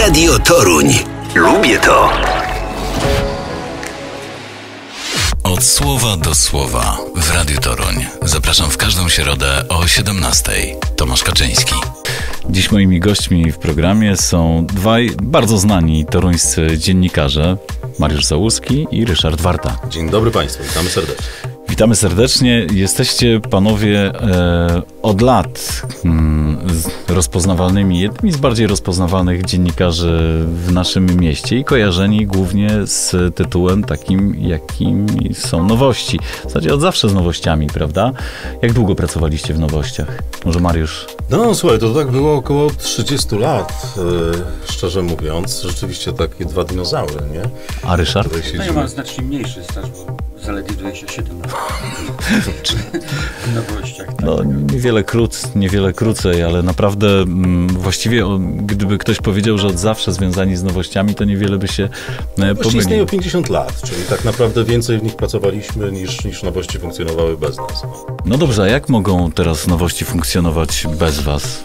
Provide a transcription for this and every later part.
Radio Toruń. Lubię to. Od słowa do słowa w Radiu Toruń. Zapraszam w każdą środę o 17:00. Tomasz Kaczyński. Dziś moimi gośćmi w programie są dwaj bardzo znani toruńscy dziennikarze. Mariusz Załuski i Ryszard Warta. Dzień dobry Państwu, witamy serdecznie. Witamy serdecznie. Jesteście panowie e, od lat mm, rozpoznawalnymi, jednymi z bardziej rozpoznawalnych dziennikarzy w naszym mieście i kojarzeni głównie z tytułem takim, jakim są nowości. W zasadzie od zawsze z nowościami, prawda? Jak długo pracowaliście w nowościach? Może Mariusz? No słuchaj, to tak było około 30 lat, e, szczerze mówiąc. Rzeczywiście takie dwa dinozaury, nie? A Ryszard? No ja mam znacznie mniejszy staż, bo zaledwie 27 lat. w nowościach. Tak. No niewiele, króc, niewiele krócej, ale naprawdę m, właściwie o, gdyby ktoś powiedział, że od zawsze związani z nowościami, to niewiele by się e, Właściwie istnieją pomylił. 50 lat, czyli tak naprawdę więcej w nich pracowaliśmy niż, niż nowości funkcjonowały bez nas. No dobrze, a jak mogą teraz nowości funkcjonować bez was?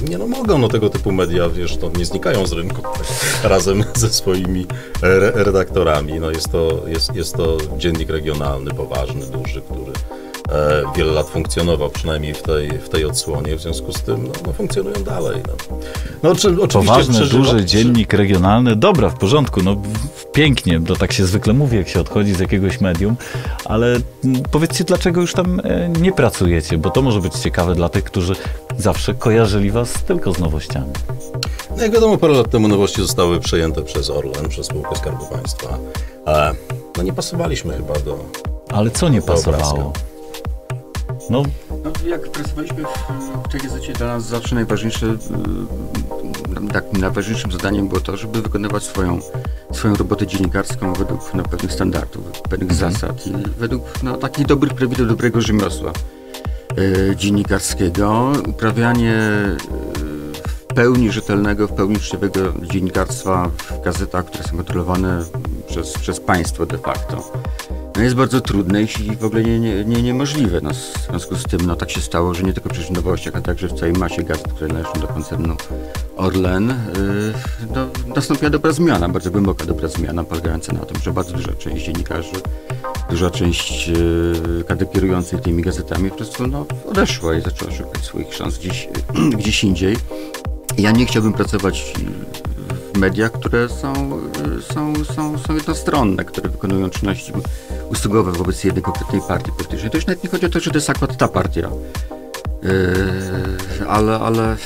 Nie no mogą, no tego typu media, wiesz, to nie znikają z rynku razem ze swoimi re redaktorami. No jest to, jest, jest to dziennik regionalny, poważny, duży, który e, wiele lat funkcjonował, przynajmniej w tej, w tej odsłonie, w związku z tym no, no funkcjonują dalej. No. No, czy, oczywiście Poważny, przeżywa- duży dziennik regionalny, dobra, w porządku, no pięknie, to tak się zwykle mówi, jak się odchodzi z jakiegoś medium, ale powiedzcie, dlaczego już tam e, nie pracujecie, bo to może być ciekawe dla tych, którzy zawsze kojarzyli was tylko z nowościami. No jak wiadomo, parę lat temu nowości zostały przejęte przez Orlen, przez spółkę Skarbu Państwa. E, no nie pasowaliśmy chyba do... Ale co nie Do obrazka. No, No, jak pracowaliśmy w, tej gazecie, dla nas zawsze najważniejsze, y, takim najważniejszym zadaniem było to, żeby wykonywać swoją, swoją robotę dziennikarską według no, pewnych standardów, pewnych zasad i według no, takich dobrych prawidł dobrego rzemiosła y, dziennikarskiego. Uprawianie y, w pełni rzetelnego, w pełni uczciwego dziennikarstwa w gazetach, które są kontrolowane przez, przez państwo de facto. No jest bardzo trudne i w ogóle nie, nie, nie, niemożliwe. No, w związku z tym no, tak się stało, że nie tylko w nowościach, a także w całej masie gazet, które należą do koncernu Orlen, yy, nastąpiła dobra zmiana, bardzo głęboka dobra zmiana, polegająca na tym, że bardzo duża część dziennikarzy, duża część yy, kadry kierujących tymi gazetami po prostu no, odeszła i zaczęła szukać swoich szans gdzieś, gdzieś indziej. Ja nie chciałbym pracować w mediach, które są, y, są, są, są jednostronne, które wykonują czynności usługowe wobec jednej konkretnej partii politycznej. To już nawet nie chodzi o to, że to jest akurat ta partia. Yy, ale, ale,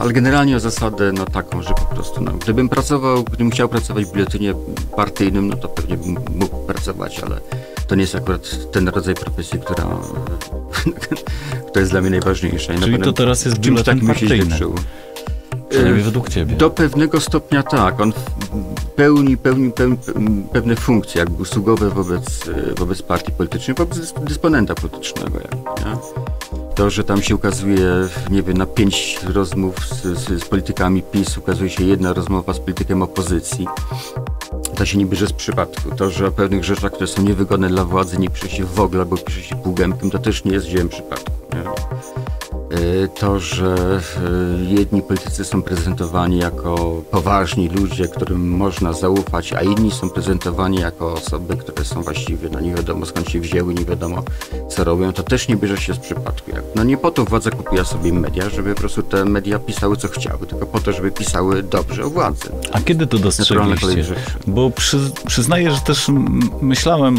ale generalnie o zasadę no, taką, że po prostu no, gdybym pracował, gdybym chciał pracować w biuletynie partyjnym, no to pewnie bym mógł pracować, ale to nie jest akurat ten rodzaj profesji, która, która jest dla mnie najważniejsza. I na Czyli pewno to teraz jest takim się partyjny. życzył. Przynajmniej według ciebie. do pewnego stopnia tak. On pełni, pełni, pełni pewne funkcje jakby usługowe wobec, wobec partii politycznej, wobec dys- dysponenta politycznego. Jakby, nie? To, że tam się ukazuje, nie wiem, na pięć rozmów z, z, z politykami PiS, ukazuje się jedna rozmowa z politykiem opozycji. To się nie bierze z przypadku. To, że o pewnych rzeczach, które są niewygodne dla władzy, nie pisze się w ogóle, albo pisze się półgębkiem, to też nie jest dziełem przypadku. To, że y, jedni politycy są prezentowani jako poważni ludzie, którym można zaufać, a inni są prezentowani jako osoby, które są właściwie, no nie wiadomo skąd się wzięły, nie wiadomo co robią, to też nie bierze się z przypadku. No nie po to władza kupiła sobie media, żeby po prostu te media pisały co chciały, tylko po to, żeby pisały dobrze o władzy. A kiedy to dostrzegliście? Bo przy, przyznaję, że też myślałem,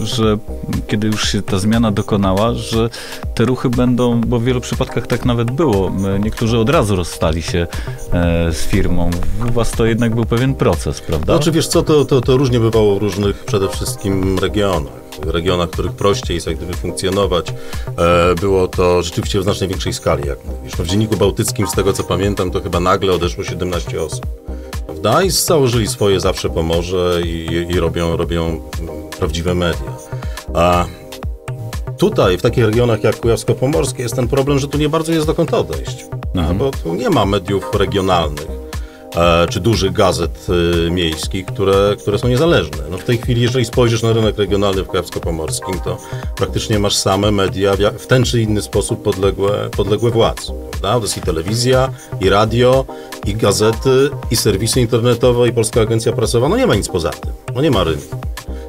e, że kiedy już się ta zmiana dokonała, że te ruchy będą, bo w wielu przypadkach tak nawet było. e, Niektórzy od razu rozstali się e, z firmą. U was to jednak był pewien proces, prawda? Znaczy wiesz co, to, to, to różnie bywało w różnych przede wszystkim regionach. W regionach, w których prościej jest jak gdyby funkcjonować, e, było to rzeczywiście w znacznie większej skali, jak mówisz. No, w Dzienniku Bałtyckim, z tego co pamiętam, to chyba nagle odeszło 17 osób. Prawda? I założyli swoje zawsze Pomorze i, i robią, robią prawdziwe media. A tutaj, w takich regionach jak Kujawsko-Pomorskie, jest ten problem, że tu nie bardzo jest dokąd odejść. No, bo tu nie ma mediów regionalnych czy dużych gazet e, miejskich, które, które są niezależne. No w tej chwili, jeżeli spojrzysz na rynek regionalny w Kujawsko-Pomorskim, to praktycznie masz same media w, ten czy inny sposób podległe, podległe prawda? prawda? To jest i telewizja, i radio, i gazety, i serwisy internetowe, i Polska Agencja Prasowa. No nie ma nic poza tym. No nie ma rynku.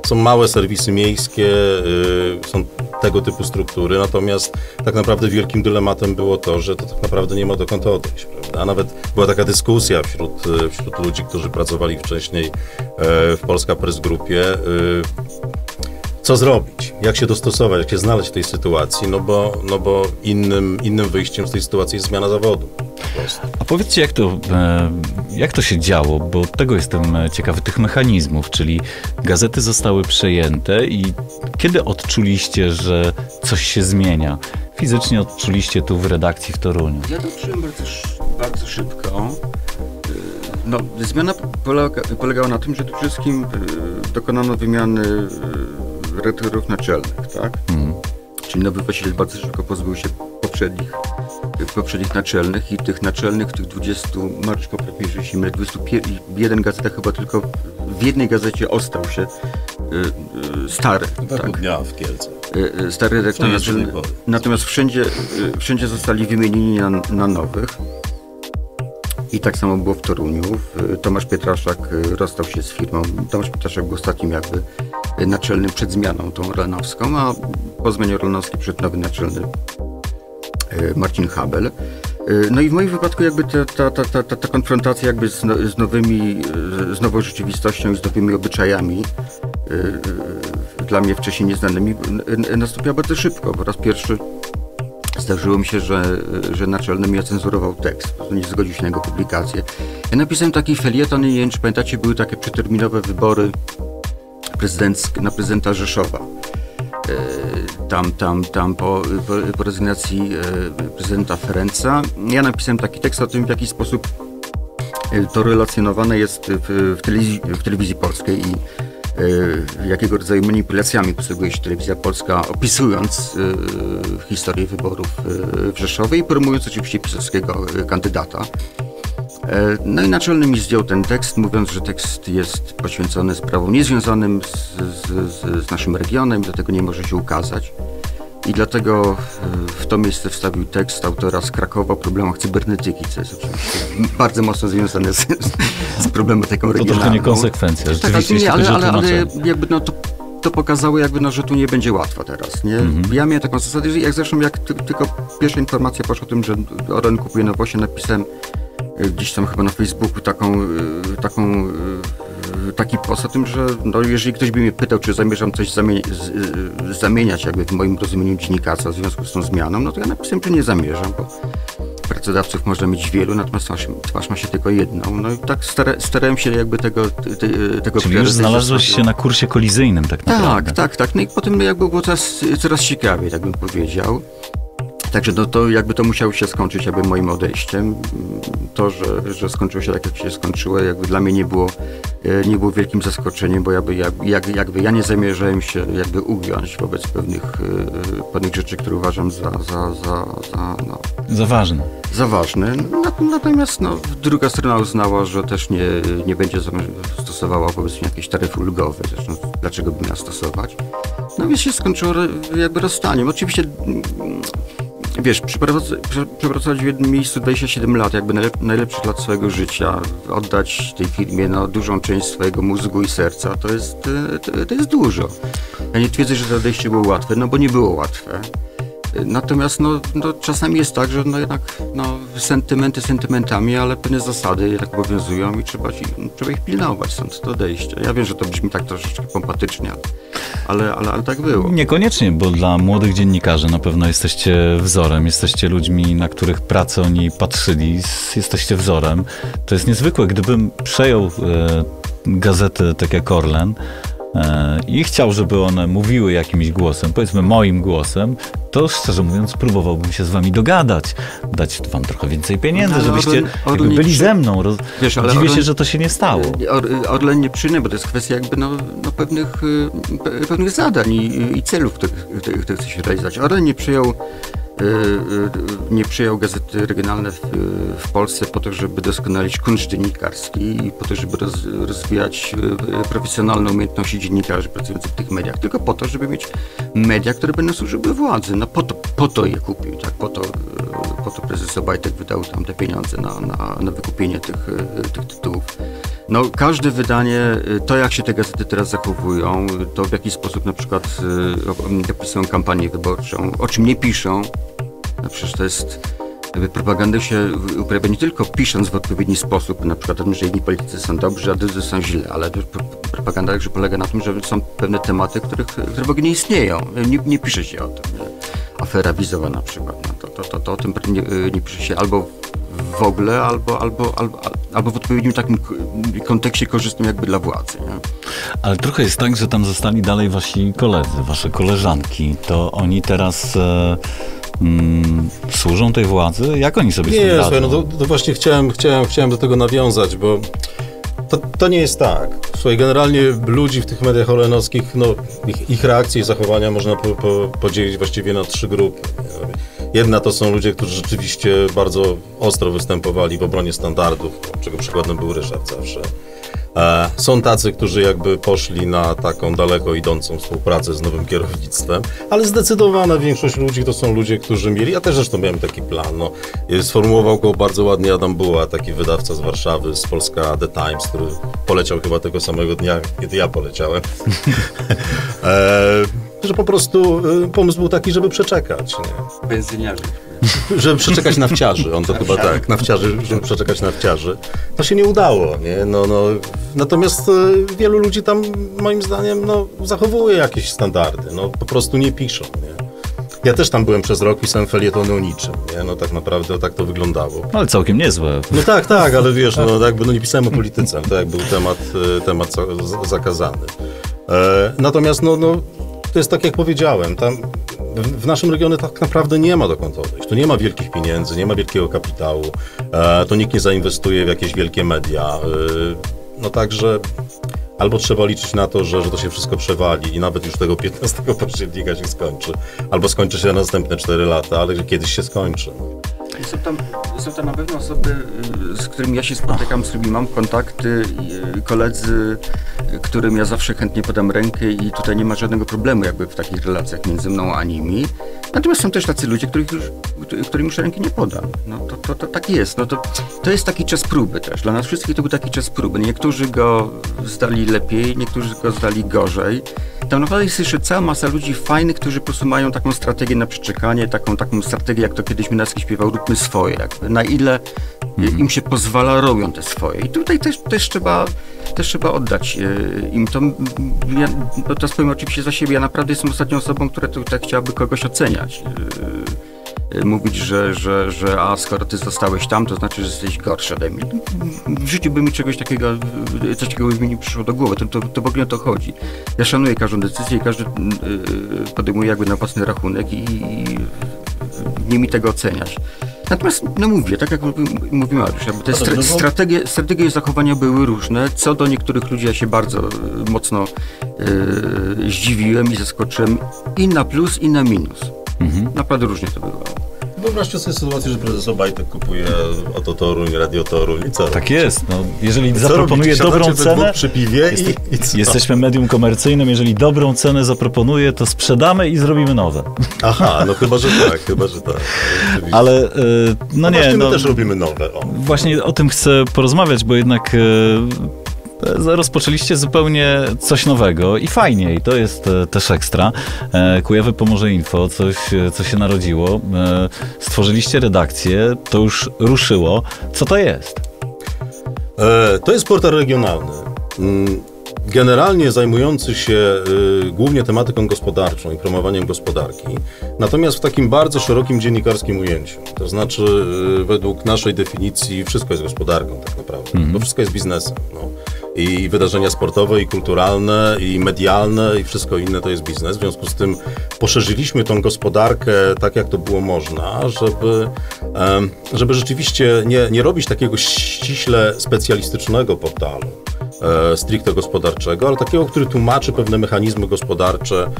Są małe serwisy miejskie, yy, są tego typu struktury, natomiast tak naprawdę wielkim dylematem było to, że to tak naprawdę nie ma dokąd odejść, prawda? Nawet była taka dyskusja wśród, wśród ludzi, którzy pracowali wcześniej yy, w Polska Press Grupie, yy, co zrobić, jak się dostosować, jak się znaleźć w tej sytuacji, no bo, no bo innym, innym wyjściem z tej sytuacji jest zmiana zawodu. A powiedzcie, jak to, e, jak to się działo, bo tego jestem e, ciekawy, tych mechanizmów, czyli gazety zostały przejęte i kiedy odczuliście, że coś się zmienia? Fizycznie odczuliście tu w redakcji w Toruniu. Ja to czułem bardzo, bardzo szybko. Yy, No, zmiana polega, polegała na tym, że przede wszystkim dokonano wymiany redaktorów naczelnych, tak? Czyli nowy właściciel bardzo szybko pozbył się poprzednich, yy, poprzednich naczelnych i tych naczelnych, tych 20, Mariusz się mylę, 21 gazeta chyba tylko w jednej gazecie ostał się yy, yy, stary, tak? dnia w Kielce. Y, y, stary redaktor naczelny. Natomiast wszędzie, y, wszędzie zostali wymienieni na, na nowych. I tak samo było w Toruniu. Y, Tomasz Pietraszak y, rozstał się z firmą. Tomasz Pietraszak był ostatnim jakby y, naczelnym przed zmianą tą Orlenowską, a po zmianie Orlenowskiej przed nowy naczelny y, Marcin Habel. Y, No i w moim wypadku jakby ta, ta, ta, ta, ta, ta konfrontacja jakby z, no, z nowymi, y, z nową rzeczywistością i z nowymi obyczajami dla mnie wcześniej nieznanymi nastąpiła bardzo szybko. Po raz pierwszy zdarzyło mi się, że, że naczelny mnie cenzurował tekst, nie zgodził się na jego publikację. Ja napisałem taki felieton i nie wiem, czy pamiętacie, były takie przeterminowe wybory prezydenckie, na prezydenta Rzeszowa. E, Tam, tam, tam po, po, rezygnacji e, prezydenta Ferenca. Ja napisałem taki tekst o tym, w jaki sposób e, to relacjonowane jest w, w, telewizji, w telewizji polskiej i jakiego rodzaju manipulacjami posługuje się telewizja polska, opisując historię wyborów w Rzeszowie i promując oczywiście pisowskiego kandydata. E, No i naczelny mi zdjął ten tekst, mówiąc, że tekst jest poświęcony sprawom niezwiązanym z, z, z, naszym regionem, dlatego nie może się ukazać. I dlatego e, w to miejsce wstawił tekst autora z Krakowa o problemach cybernetyki, co jest oczywiście bardzo mocno związane z, z problematyką To regionalną. trochę niekonsekwencja. Tak, Rzeczywiście, nie, jeśli ale, ale, ale jakby no to, to pokazało jakby no, że tu nie będzie łatwo teraz, nie? Ja miałem taką zasadę, jak zresztą jak ty, tylko pierwsza informacja poszła o tym, że Oren kupuje Nowosie, napisałem gdzieś tam chyba na Facebooku taką, y, taką y, taki post o tym, że no, jeżeli ktoś by mnie pytał, czy zamierzam coś zamie- z, zamieniać jakby w moim rozumieniu dziennikarstwa w związku z tą zmianą, no to ja napisałem, że nie zamierzam, bo pracodawców można mieć wielu, natomiast twarz, twarz ma się tylko jedną. No i tak stara, starałem się jakby tego, te, tego Czyli już znalazłeś się na kursie kolizyjnym tak naprawdę. tak, tak, tak. No i potem jakby było coraz, coraz ciekawiej, tak bym powiedział. Także no to jakby to musiało się skończyć jakby moim odejściem. To, że, że skończyło się tak, jak się skończyło, jakby dla mnie nie było, e, nie było wielkim zaskoczeniem, bo jakby, jak- jakby ja nie zamierzałem się jakby ugiąć wobec pewnych, e, pewnych rzeczy, które uważam za, za, za, za, no, Za ważne. za ważne. Nat- Natomiast no, druga strona uznała, że też nie, nie będzie stosowała wobec mnie jakieś taryfy ulgowe. Zresztą dlaczego by miała stosować? No więc się skończyło jakby rozstaniem. Oczywiście wiesz, przepracować, prze- przepracować w jednym miejscu 27 lat, jakby najlep- najlepszych lat swojego życia, oddać tej firmie no, dużą część swojego mózgu i serca, to jest, e, to, to jest dużo. Ja nie twierdzę, że to odejście było łatwe, no bo nie było łatwe. Natomiast no, no, czasami jest tak, że no jednak no, sentymenty sentymentami, ale pewne zasady jednak obowiązują i trzeba, ci, trzeba ich pilnować, stąd to odejście. Ja wiem, że to brzmi tak troszeczkę pompatycznie, ale, ale, ale tak było. Niekoniecznie, bo dla młodych dziennikarzy na pewno jesteście wzorem, jesteście ludźmi, na których pracę oni patrzyli, jesteście wzorem. To jest niezwykłe, gdybym przejął e, gazetę tak jak Orlen i chciał, żeby one mówiły jakimś głosem, powiedzmy moim głosem, to szczerze mówiąc próbowałbym się z wami dogadać, dać wam trochę więcej pieniędzy, No, żebyście Orlen- byli ze mną. Roz... Wiesz, ale Dziwię się, że to się nie stało. Or, Orlen nie przyjmie, bo to jest kwestia jakby no, no pewnych, y, pe- pewnych zadań i, i celów, które chce się realizować. Orlen nie przyjął nie przyjął gazety regionalne w, w Polsce po to, żeby doskonalić kunszt dziennikarski i po to, żeby roz, rozwijać y, profesjonalne umiejętności dziennikarzy pracujących w tych mediach, tylko po to, żeby mieć media, które będą służyły władzy. No po to, po to je kupił, tak? Po to, y, po to prezes Obajtek wydał tam te pieniądze na, na, na wykupienie tych, y, tych tytułów. No, każde wydanie, y, to jak się te gazety teraz zachowują, to w jaki sposób na przykład y, opisują kampanię wyborczą, o czym nie piszą, no przecież to jest propagandę się uprawia nie tylko pisząc w odpowiedni sposób, na przykład o tym, że jedni politycy są dobrzy, a drudzy są źle, ale propaganda także polega na tym, że są pewne tematy, których, które w ogóle nie istnieją. Nie, nie pisze się o tym. Nie? Afera wizowa na przykład. No to, to, to, to o tym nie, nie pisze się albo w ogóle, albo, albo, albo, albo w odpowiednim takim kontekście korzystnym jakby dla władzy. Nie? Ale trochę jest tak, że tam zostali dalej wasi koledzy, wasze koleżanki. To oni teraz... E mm, służą tej władzy? Jak oni sobie nie, z tym słuchaj, no to, to, właśnie chciałem, chciałem, chciałem do tego nawiązać, bo to, to nie jest tak. Słuchaj, generalnie ludzi w tych mediach olenowskich, no, ich, ich reakcje i zachowania można po, po, podzielić właściwie na trzy grupy. Jedna to są ludzie, którzy rzeczywiście bardzo ostro występowali w obronie standardów, czego przykładem był Ryszard zawsze. E, są tacy, którzy jakby poszli na taką daleko idącą współpracę z nowym kierownictwem, ale zdecydowana większość ludzi to są ludzie, którzy mieli, ja też zresztą miałem taki plan, no, sformułował go bardzo ładnie Adam Buła, taki wydawca z Warszawy, z Polska The Times, który poleciał chyba tego samego dnia, kiedy ja poleciałem. że po prostu y, pomysł był taki, żeby przeczekać. Nie? Benzyniarzy. Żeby przeczekać nafciarzy, on to chyba tak, nafciarzy, żeby przeczekać nafciarzy. To się nie udało, nie? No, no, natomiast y, wielu ludzi tam, moim zdaniem, no, zachowuje jakieś standardy, no, po prostu nie piszą, nie? Ja też tam byłem przez rok, pisałem felietony o niczym, nie? No tak naprawdę tak to wyglądało. No, ale całkiem niezłe. No tak, tak, ale wiesz, no jakby no nie pisałem o polityce, to jak był temat, y, temat zakazany. E, natomiast no, no to jest tak, jak powiedziałem, tam w naszym regionie tak naprawdę nie ma dokąd odejść. Tu nie ma wielkich pieniędzy, nie ma wielkiego kapitału, e, to nikt nie zainwestuje w jakieś wielkie media. E, no także albo trzeba liczyć na to, że, że to się wszystko przewali i nawet już tego 15 października się skończy, albo skończy się na następne 4 lata, ale kiedyś się skończy. Są tam, są tam na pewno osoby, y, z którymi ja się spotykam, z którymi mam kontakty, y, koledzy, którym ja zawsze chętnie podam rękę i tutaj nie ma żadnego problemu jakby w takich relacjach między mną a nimi. Natomiast są też tacy ludzie, których już, którym już ręki nie podam. No to, to, to tak jest. No to, to jest taki czas próby też. Dla nas wszystkich to był taki czas próby. Niektórzy go zdali lepiej, niektórzy go zdali gorzej. Tam naprawdę jest jeszcze cała masa ludzi fajnych, którzy po prostu mają taką strategię na przeczekanie, taką, taką strategię, jak to kiedyś Minacki śpiewał, róbmy swoje. Jakby. Na ile mhm. im się pozwala, robią te swoje. I tutaj też, też, trzeba, też trzeba oddać e, im to. Ja, no to powiem oczywiście za siebie, ja naprawdę jestem ostatnią osobą, która tutaj chciałaby kogoś oceniać. Y, mówić, że, że, że a skoro ty zostałeś tam, to znaczy, że jesteś gorszy ode mnie. W życiu by mi czegoś takiego, coś takiego by mi nie przyszło do głowy. To, to, to w ogóle o to chodzi. Ja szanuję każdą decyzję i każdy yy, podejmuje jakby na własny rachunek i, i nie mi tego oceniać. Natomiast, no mówię, tak jak mówił Mariusz, te stra strategie, strategie zachowania były różne. Co do niektórych ludzi ja się bardzo y, mocno yy, zdziwiłem i zaskoczyłem i na plus, i na minus. Mhm. Naprawdę różnie to bywało. Wyobraźcie sobie sytuację, że prezes Obajtek kupuje oto Toruń, Radio Toruń i co Tak jest. No, jeżeli co zaproponuje dobrą cenę, przy piwie jest, i, i jesteśmy medium komercyjnym, jeżeli dobrą cenę zaproponuje, to sprzedamy i zrobimy nowe. Aha, no chyba, że tak, chyba, że tak. Ale yy, no, no nie. My no, też robimy nowe. O. Właśnie o tym chcę porozmawiać, bo jednak yy, rozpoczęliście zupełnie coś nowego i fajnie, i to jest e, też ekstra. E, Kujawy Pomorze Info, coś, e, co się narodziło. Stworzyliście redakcję, to już ruszyło. Co to jest? To jest portal regionalny. Mm, generalnie zajmujący się y, głównie tematyką gospodarczą i promowaniem gospodarki, natomiast w takim bardzo szerokim dziennikarskim ujęciu. To znaczy, y, według naszej definicji, wszystko jest gospodarką tak naprawdę, mm -hmm. bo wszystko jest biznesem. No i wydarzenia sportowe, i kulturalne, i medialne, i wszystko inne to jest biznes. W związku z tym poszerzyliśmy tą gospodarkę tak, jak to było można, żeby, żeby rzeczywiście nie, nie robić takiego ściśle specjalistycznego portalu, e, stricte gospodarczego, ale takiego, który tłumaczy pewne mechanizmy gospodarcze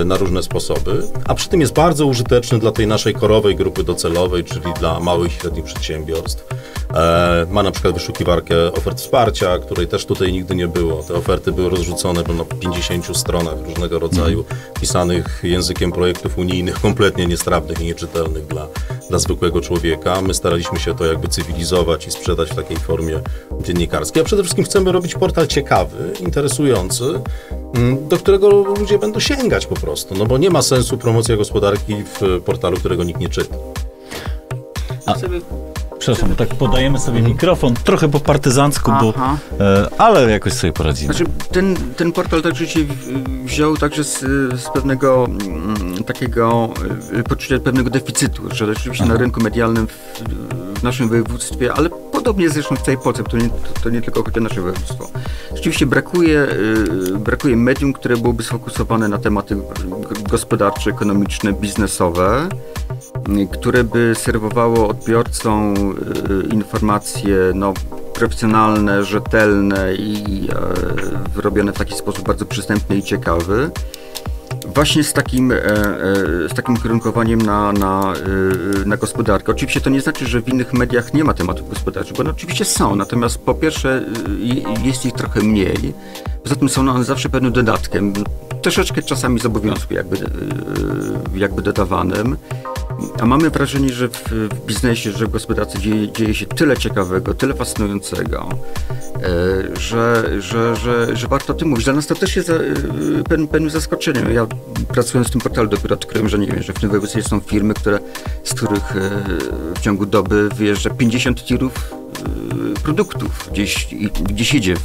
e, na różne sposoby, a przy tym jest bardzo użyteczny dla tej naszej korowej grupy docelowej, czyli dla małych i średnich przedsiębiorstw. E, ma na przykład wyszukiwarkę ofert wsparcia, której też tutaj nigdy nie było. Te oferty były rozrzucone na 50 stronach różnego rodzaju, pisanych językiem projektów unijnych, kompletnie niestrawnych i nieczytelnych dla, dla zwykłego człowieka. My staraliśmy się to jakby cywilizować i sprzedać w takiej formie dziennikarskiej. A przede wszystkim chcemy robić portal ciekawy, interesujący, mm, do którego ludzie będą sięgać po prostu, no bo nie ma sensu promocja gospodarki w portalu, którego nikt nie czyta. Przepraszam, tak podajemy sobie mikrofon, trochę po partyzancku, bo, Aha. e, ale jakoś sobie poradzimy. Znaczy, ten, ten portal także się w- wziął także z, z pewnego mm, takiego y, poczucia pewnego deficytu, że rzeczywiście na rynku medialnym w, w naszym województwie, ale podobnie zresztą w całej Polsce, to nie, to nie tylko chodzi o nasze województwo, rzeczywiście brakuje, y, brakuje medium, które byłoby sfokusowane na tematy gospodarcze, ekonomiczne, biznesowe, które by serwowało odbiorcom y, informacje no, profesjonalne, rzetelne i e, robione w taki sposób bardzo przystępny i ciekawy. Właśnie z takim, e, e, z takim kierunkowaniem na, na, e, na gospodarkę. Oczywiście to nie znaczy, że w innych mediach nie ma tematów gospodarczych, bo one oczywiście są, natomiast po pierwsze e, jest ich trochę mniej, poza tym są one zawsze pewnym dodatkiem, troszeczkę czasami z obowiązku jakby, jakby dodawanym. A mamy wrażenie, że w, w biznesie, że w gospodarce dzieje, dzieje się tyle ciekawego, tyle fascynującego, e, że, że, że, że warto o tym mówić. Dla nas to też jest e, pewnym, pewnym zaskoczeniem. Ja pracując w tym portalu dopiero odkryłem, że nie wiem, że w tym województwie są firmy, które, z których e, w ciągu doby wyjeżdża 50 tirów e, produktów gdzieś, gdzieś idzie w,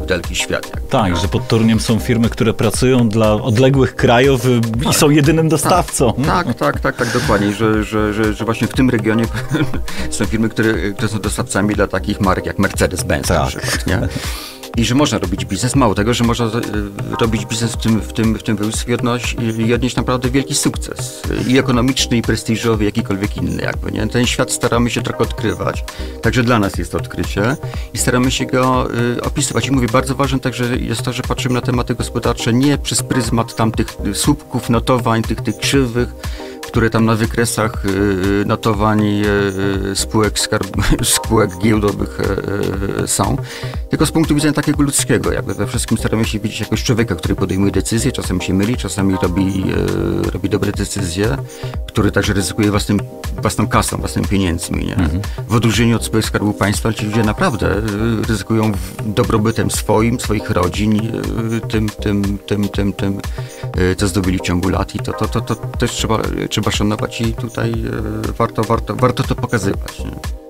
w daleki świat. jakby. Tak, że pod Toruniem są firmy, które pracują dla odległych krajów y, i są jedynym dostawcą. Tak, tak, tak, tak, dokładnie. Że, że, że, że właśnie w tym regionie są firmy, które, które są dostawcami dla takich marek jak Mercedes-Benz na Tak. przykład, nie? I że można robić biznes, mało tego, że można e, robić biznes w tym, w tym, w tym województwie i odnieść, naprawdę wielki sukces. I ekonomiczny, i prestiżowy, jakikolwiek inny jakby, nie? Ten świat staramy się trochę odkrywać, także dla nas jest to odkrycie i staramy się go y, opisywać. I mówię, bardzo ważne także jest to, że patrzymy na tematy gospodarcze nie przez pryzmat tamtych słupków, notowań, tych, tych krzywych, które tam na wykresach y, notowań y, y, spółek, skarb, spółek giełdowych y, y, są, tylko z punktu widzenia takiego ludzkiego. Jakby we wszystkim staramy się widzieć jakoś człowieka, który podejmuje decyzje, czasem się myli, czasami robi, y, robi dobre decyzje, który także ryzykuje własnym, własną kasą, własnymi pieniędzmi. Nie? W odróżnieniu od spółek Skarbu Państwa ci ludzie naprawdę y, ryzykują dobrobytem swoim, swoich rodzin, y, tym, tym, tym, tym, tym, y, co zdobyli w ciągu lat i to, to, to, to też trzeba, trzeba szanować i tutaj y, warto, warto, warto to pokazywać. Nie?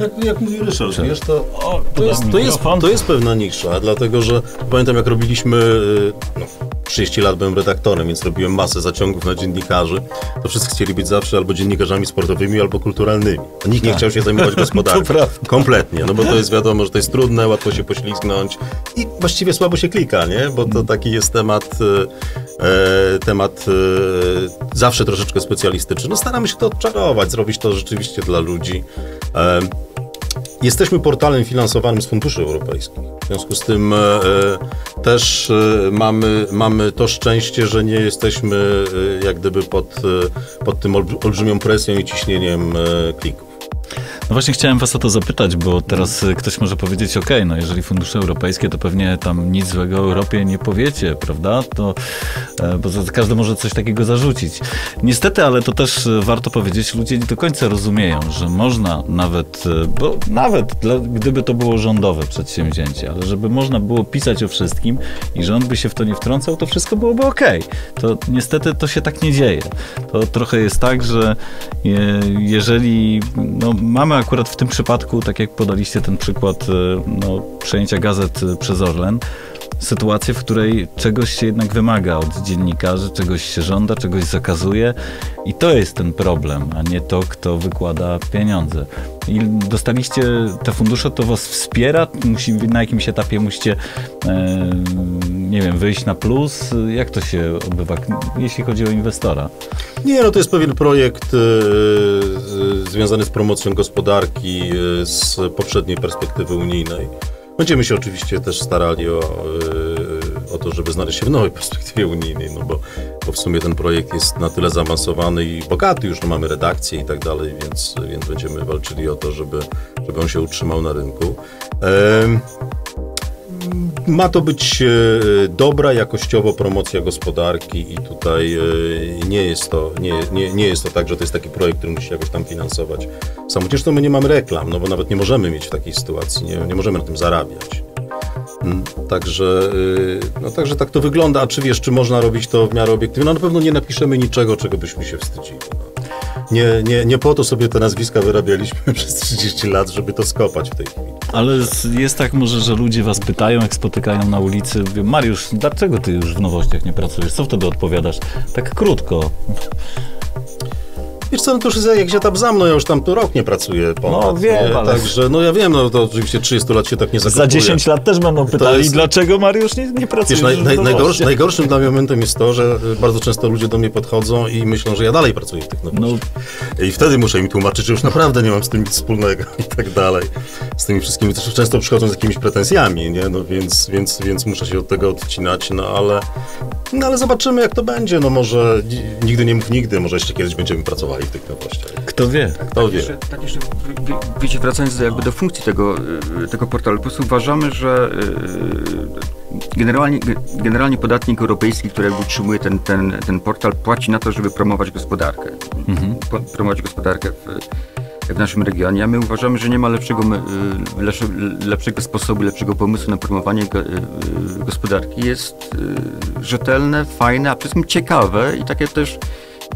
Jak, jak mówi Ryszard, wiesz, to, O, to, jest, to, jest, to jest pewna nisza, dlatego że pamiętam jak robiliśmy, y, no, 30 lat byłem redaktorem, więc robiłem masę zaciągów na dziennikarzy, to wszyscy chcieli być zawsze albo dziennikarzami sportowymi, albo kulturalnymi. A nikt nie chciał się zajmować gospodarką. To prawda. Kompletnie, no bo to jest wiadomo, że to jest trudne, łatwo się poślizgnąć i właściwie słabo się klika, nie? Bo to taki jest temat, e, e, temat e, zawsze troszeczkę specjalistyczny. No staramy się to odczarować, zrobić to rzeczywiście dla ludzi. E, Jesteśmy portalem finansowanym z funduszy europejskich. W związku z tym e, e, też e, mamy, mamy to szczęście, że nie jesteśmy e, jak gdyby pod, e, pod tym olbr- olbrzymią presją i ciśnieniem e, klików. No właśnie chciałem was o to zapytać, bo teraz y, ktoś może powiedzieć, ok, no jeżeli fundusze europejskie, to pewnie tam nic złego Europie nie powiecie, prawda? To, e, bo każdy może coś takiego zarzucić. Niestety, ale to też e, warto powiedzieć, ludzie nie do końca rozumieją, że można nawet, e, bo nawet dla, gdyby to było rządowe przedsięwzięcie, ale żeby można było pisać o wszystkim i rząd by się w to nie wtrącał, to wszystko byłoby ok. To niestety to się tak nie dzieje. To trochę jest tak, że je, jeżeli no, mamy akurat w tym przypadku, tak jak podaliście ten przykład e, no, przejęcia gazet e, przez Orlen, sytuację, w której czegoś się jednak wymaga od dziennikarzy, czegoś się żąda, czegoś zakazuje i to jest ten problem, a nie to, kto wykłada pieniądze. I dostaliście te fundusze, to was wspiera? Musi, na jakimś etapie musicie, e, nie wiem, wyjść na plus? Jak to się odbywa, jeśli chodzi o inwestora? Nie, no to jest pewien projekt e, związany z promocją gospodarki e, z poprzedniej perspektywy unijnej. Będziemy się oczywiście też starali o, y, o to, żeby znaleźć się w nowej perspektywie unijnej, no bo, bo w sumie ten projekt jest na tyle zaawansowany i bogaty, już no mamy redakcję i tak dalej, więc, więc będziemy walczyli o to, żeby, żeby on się utrzymał na rynku. Em, ma to być e, dobra jakościowo promocja gospodarki i tutaj e, nie jest to, nie, nie, nie jest to tak, że to jest taki projekt, który musi się jakoś tam finansować. Samodzielnie zresztą my nie mamy reklam, no bo nawet nie możemy mieć takiej sytuacji, nie, nie możemy na tym zarabiać. Mm, Także, e, no, także tak to wygląda. A czy wiesz, czy można robić to w miarę obiektywnie? No na pewno nie napiszemy niczego, czego byśmy się wstydzili. Nie, nie, nie po to sobie te nazwiska wyrabialiśmy przez 30 lat, żeby to skopać w tej chwili. Ale jest tak może, że ludzie was pytają, jak spotykają na ulicy, mówią, Mariusz, dlaczego ty już w nowościach nie pracujesz? Co wtedy odpowiadasz? Tak krótko. Wiesz co, no to już jest jakiś etap za mną, ja już tam tu rok nie pracuję ponad, No, wiem, ale- Także, no ja wiem, no to oczywiście 30 lat się tak nie zakupuje. Za 10 lat też będą pytali, jest- dlaczego Mariusz nie, nie pracujesz Wiesz, naj, naj, najgorszy, najgorszym dla mnie momentem jest to, że y, bardzo często ludzie do mnie podchodzą i myślą, że ja dalej pracuję w tych nowościach. I wtedy muszę im tłumaczyć, że już naprawdę nie mam z tym nic wspólnego i tak dalej. Z tymi wszystkimi też często przychodzą z jakimiś pretensjami, nie? No więc, więc, więc muszę się od tego odcinać, no ale, no ale zobaczymy jak to będzie. No może ni- nigdy nie mów nigdy, może jeszcze kiedyś będziemy pracowali w tych nowościach. Kto wie? Kto wie? Jeszcze, tak jeszcze, wi- wi- wiecie, wracając do, jakby do funkcji tego, y, tego portalu, po prostu uważamy, że y, generalnie, ge- generalnie podatnik europejski, który jakby utrzymuje ten, ten, ten portal, płaci na to, żeby promować gospodarkę. Po, promować gospodarkę w, w naszym regionie, a my uważamy, że nie ma lepszego, y, lepsze, lepszego sposobu, lepszego pomysłu na promowanie go, gospodarki. Jest rzetelne, fajne, a przede wszystkim ciekawe i takie też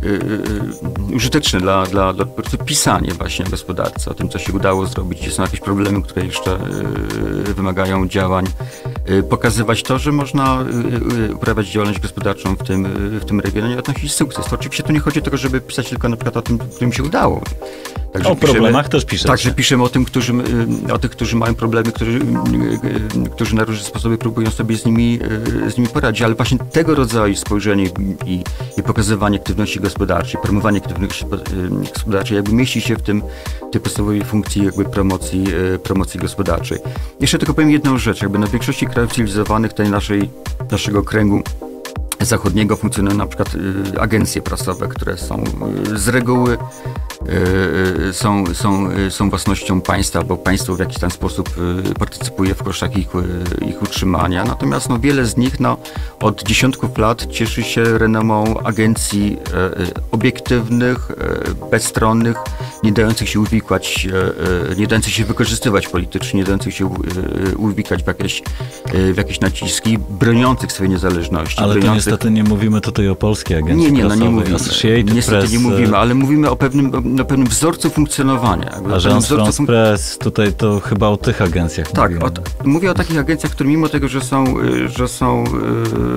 y, y, użyteczne dla, dla, dla pisanie właśnie o gospodarce, o tym, co się udało zrobić, gdzie są jakieś problemy, które jeszcze y, wymagają działań, y, pokazywać to, że można y, y, uprawiać działalność gospodarczą w tym, w tym regionie i odnosić sukces. To oczywiście tu nie chodzi o to, żeby pisać tylko na przykład o tym, którym się udało. Także O problemach też piszecie. Także piszemy o tym, którzy, y, o tych, którzy mają problemy, którzy, y, którzy na różne sposoby próbują sobie z nimi, y, z nimi poradzić, ale właśnie tego rodzaju spojrzenie i, i pokazywanie aktywności gospodarczej, promowanie aktywności spo- gospodarczej jakby mieści się w tym tej podstawowej funkcji jakby promocji, promocji gospodarczej. Jeszcze tylko powiem jedną rzecz, jakby na większości krajów cywilizowanych tej naszej, naszego kręgu zachodniego funkcjonują na przykład y, agencje prasowe, które są y, z reguły są, są, y, są własnością państwa, bo państwo w jakiś tam sposób y, partycypuje w kosztach ich, y, ich utrzymania. Natomiast no, wiele z nich no, od dziesiątków lat cieszy się renomą agencji y, y, obiektywnych, y, bezstronnych, nie dających się uwikłać, y, y, nie dających się wykorzystywać politycznie, nie dających się y, y, uwikać w jakieś, y, w jakieś naciski, broniących swojej niezależności. Ale to broniących niestety nie mówimy tutaj o polskiej agencji nie, nie, no nie mówimy. Associated Niestety Press, nie mówimy, ale mówimy o pewnym, o pewnym wzorcu funkcjonowania. pewnym Agence wzorcu fun- Press, tutaj to chyba o tych agencjach tak, mówimy. o, t- mówię o takich agencjach, które mimo tego, że są, y, że są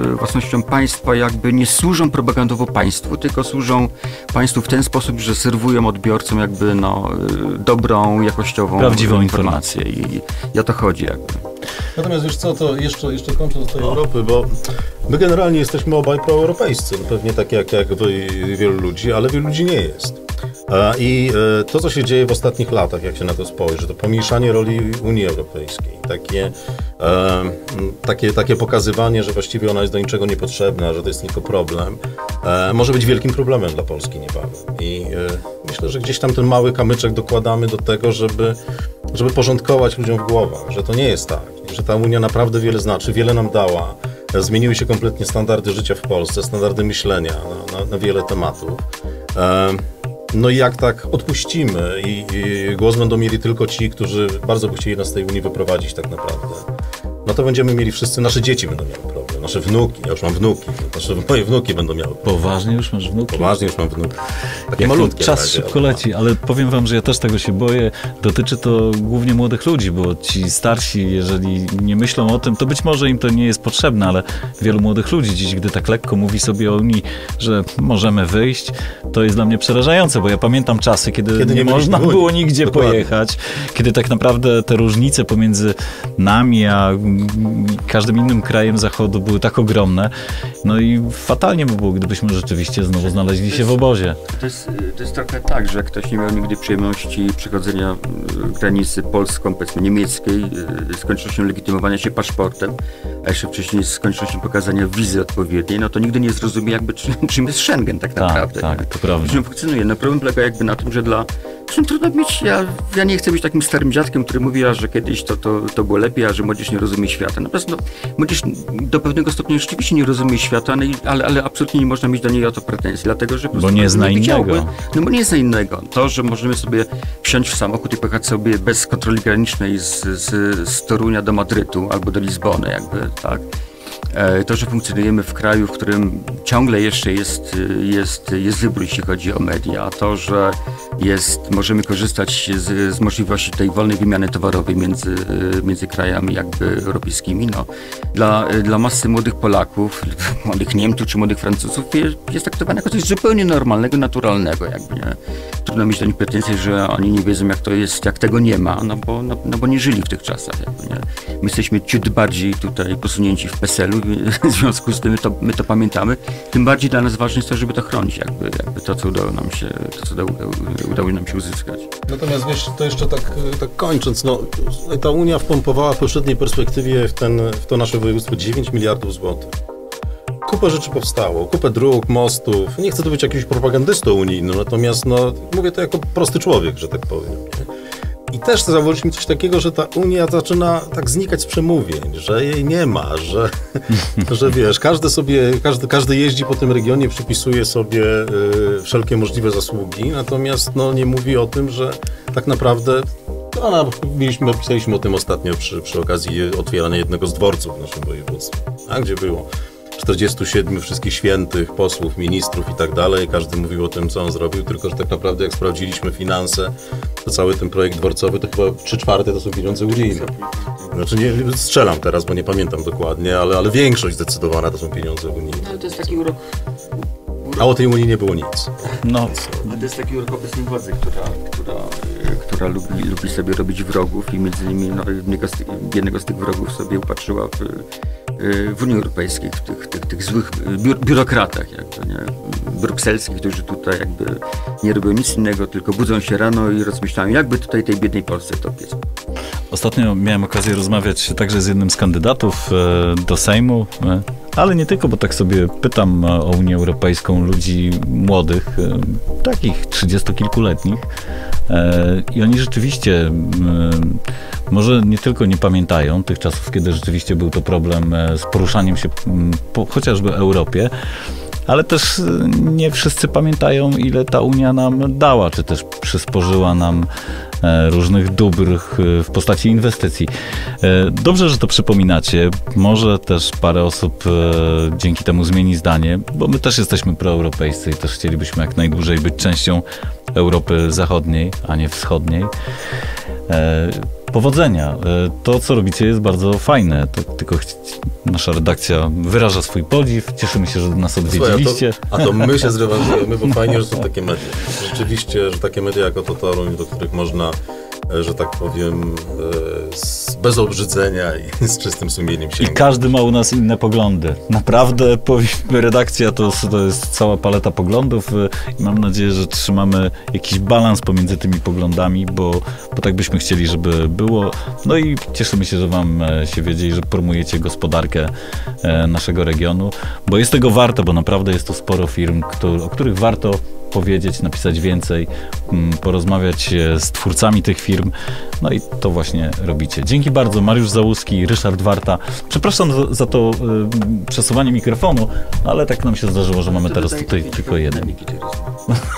y, własnością państwa, jakby nie służą propagandowo państwu, tylko służą państwu w ten sposób, że serwują odbiorcom jakby no, y, dobrą, jakościową Prawdziwą informację. I, I o to chodzi jakby. Natomiast wiesz co, to jeszcze, jeszcze kończąc tej Europy, bo my generalnie jesteśmy obaj proeuropejscy, no pewnie tak jak, jak wy i wielu ludzi, ale wielu ludzi nie jest. I e, to, co się dzieje w ostatnich latach, jak się na to spojrzy, to pomniejszanie roli Unii Europejskiej, takie, e, takie, takie pokazywanie, że właściwie ona jest do niczego niepotrzebna, że to jest tylko problem, e, może być wielkim problemem dla Polski niebawem. I myślę, że gdzieś tam ten mały kamyczek dokładamy do tego, żeby, żeby porządkować ludziom w głowach, że to nie jest tak, że ta Unia naprawdę wiele znaczy, wiele nam dała. Zmieniły się kompletnie standardy życia w Polsce, standardy myślenia na, na, na wiele tematów. No i jak tak odpuścimy? I, i głos będą mieli tylko ci, którzy bardzo by chcieli nas z tej Unii wyprowadzić tak naprawdę, no to będziemy mieli wszyscy, nasze dzieci będą miały problem, nasze wnuki, ja już mam wnuki, nasze, moje wnuki będą miały. Poważnie już masz wnuki? Poważnie już mam wnuki. Takie Jak malutkie czas razie, szybko ale- leci, ale powiem wam, że ja też tego się boję. Dotyczy to głównie młodych ludzi, bo ci starsi, jeżeli nie myślą o tym, to być może im to nie jest potrzebne, ale wielu młodych ludzi dziś, gdy tak lekko mówi sobie o Unii, że możemy wyjść, to jest dla mnie przerażające, bo ja pamiętam czasy, kiedy, Kiedy nie, nie można było nigdzie Dokładnie. pojechać, kiedy tak naprawdę te różnice pomiędzy nami a każdym innym krajem Zachodu były tak ogromne. No i fatalnie by było, gdybyśmy rzeczywiście znowu znaleźli się w obozie. To jest, to jest trochę tak, że ktoś nie miał nigdy przyjemności przechodzenia y, granicy polską, powiedzmy niemieckiej, z koniecznością legitymowania się paszportem, a jeszcze wcześniej z koniecznością pokazania wizy odpowiedniej, no to nigdy nie zrozumie jakby czym, czym jest Schengen tak naprawdę. tak, nie? to prawda. Czym funkcjonuje. No problem polega jakby na tym, że dla Zresztą trudno mieć, ja, ja nie chcę być takim starym dziadkiem, który mówi, a że kiedyś to, to, to było lepiej, a że młodzież nie rozumie świata. Natomiast no, młodzież do pewnego stopnia rzeczywiście nie rozumie świata, ale, ale absolutnie nie można mieć do niej o to pretensji, dlatego że po Bo prostu nie zna innego. No bo nie zna innego. To, że możemy sobie wsiąść w samochód i pojechać sobie bez kontroli granicznej z, z, z Torunia do Madrytu albo do Lizbony, jakby, tak? E, To, że funkcjonujemy w kraju, w którym ciągle jeszcze jest, y, jest, jest wybór, jeśli chodzi o media, to, że jest, możemy korzystać z, z możliwości tej wolnej wymiany towarowej między, y, między krajami jakby europejskimi, no, dla, dla masy młodych Polaków, młodych Niemców czy młodych Francuzów jest, jest traktowane jako coś zupełnie normalnego, naturalnego, jakby nie. Trudno mieć do nich pretensje, że oni nie wiedzą, jak to jest, jak tego nie ma, no bo, no, no bo nie żyli w tych czasach, jakby nie. My jesteśmy ciut bardziej tutaj posunięci w PESEL-u, w związku z tym my to, my to pamiętamy. Tym bardziej dla nas ważne jest to, żeby to chronić, jakby, jakby to, co udało nam się, to, co udało, udało nam się uzyskać. Natomiast wiesz, to jeszcze tak, tak kończąc, no, ta Unia wpompowała w poprzedniej perspektywie w, ten, w to nasze województwo 9 miliardów złotych. Kupę rzeczy powstało, kupę dróg, mostów. Nie chcę tu być jakimś propagandystą unijnym, natomiast no, mówię to jako prosty człowiek, że tak powiem. nie? I też zauważyliśmy coś takiego, że ta Unia zaczyna tak znikać z przemówień, że jej nie ma, że, że wiesz, każdy sobie, każdy, każdy jeździ po tym regionie, przypisuje sobie y, wszelkie możliwe zasługi, natomiast no, nie mówi o tym, że tak naprawdę no, mieliśmy, pisaliśmy o tym ostatnio przy, przy okazji otwierania jednego z dworców w naszym województwie, a gdzie było 47 wszystkich świętych, posłów, ministrów i tak dalej. Każdy mówił o tym, co on zrobił, tylko że tak naprawdę jak sprawdziliśmy finanse, to cały ten projekt dworcowy to chyba 3 czwarte to są pieniądze unijne. Znaczy nie strzelam teraz, bo nie pamiętam dokładnie, ale, ale większość zdecydowana to są pieniądze unijne. No, ale to jest taki urok A o tej Unii nie było nic. No, A to jest taki urok obecnej władzy, która, która, która lubi, lubi sobie robić wrogów i między innymi no, jednego, z tych, jednego z tych wrogów sobie upatrzyła w, w Unii Europejskiej, w tych, tych, tych złych biur, biurokratach jakby, nie? brukselskich, którzy tutaj jakby nie robią nic innego, tylko budzą się rano i rozmyślają, jakby tutaj tej biednej Polsce to pies. Ostatnio miałem okazję rozmawiać także z jednym z kandydatów e, do Sejmu, e, ale nie tylko, bo tak sobie pytam o Unię Europejską ludzi młodych, e, takich trzydziestokilkuletnich i oni rzeczywiście może nie tylko nie pamiętają tych czasów, kiedy rzeczywiście był to problem e, z poruszaniem się po chociażby Europie, ale też e, nie wszyscy pamiętają, ile ta Unia nam dała, czy też przysporzyła nam e, różnych dóbr e, w postaci inwestycji. E, Dobrze, że to przypominacie. Może też parę osób e, dzięki temu zmieni zdanie, bo my też jesteśmy proeuropejscy i też chcielibyśmy jak najdłużej być częścią Europy Zachodniej, a nie Wschodniej. Powodzenia. E, To, co robicie, jest bardzo fajne. To, tylko nasza redakcja wyraża swój podziw. Cieszymy się, że nas Słuchaj, odwiedziliście. a, to, a to my się zrewanżujemy, bo fajnie, że są takie media. Rzeczywiście, że takie media jako to Toruń, do których można, że tak powiem, e, bez obrzydzenia i z czystym sumieniem I sięgać. każdy ma u nas inne poglądy. Naprawdę, redakcja to, to jest cała paleta poglądów y, i mam nadzieję, że trzymamy jakiś balans pomiędzy tymi poglądami, bo, bo tak byśmy chcieli, żeby było. No i cieszymy się, że wam e, się wiedzie i że promujecie gospodarkę e, naszego regionu, bo jest tego warto, bo naprawdę jest tu sporo firm, o których warto powiedzieć, napisać więcej, mm, porozmawiać e, z twórcami tych firm. No i to właśnie robicie. Dzięki bardzo, Mariusz Załuski, Ryszard Warta. Przepraszam za, za to y, przesuwanie mikrofonu, ale tak nam się zdarzyło, że mamy teraz tutaj tylko jeden.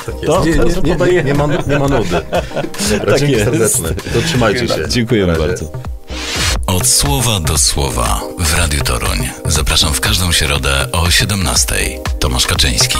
Tak To. Nie, nie, nie, podaję. nie, nie, ma, nie ma nudy. Dobra, Tak dzięki jest. serdeczne. To trzymajcie się. Dziękujemy bardzo. Od słowa do słowa w Radiu Toruń. Zapraszam w każdą środę o 17:00. Tomasz Kaczyński.